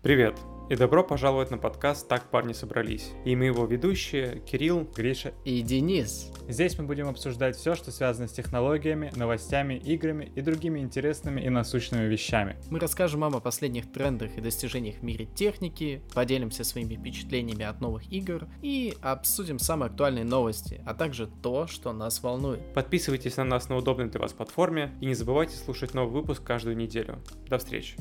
Привет! И добро пожаловать на подкаст «Так парни собрались». И мы его ведущие Кирилл, Гриша и Денис. Здесь мы будем обсуждать все, что связано с технологиями, новостями, играми и другими интересными и насущными вещами. Мы расскажем вам о последних трендах и достижениях в мире техники, поделимся своими впечатлениями от новых игр и обсудим самые актуальные новости, а также то, что нас волнует. Подписывайтесь на нас на удобной для вас платформе и не забывайте слушать новый выпуск каждую неделю. До встречи!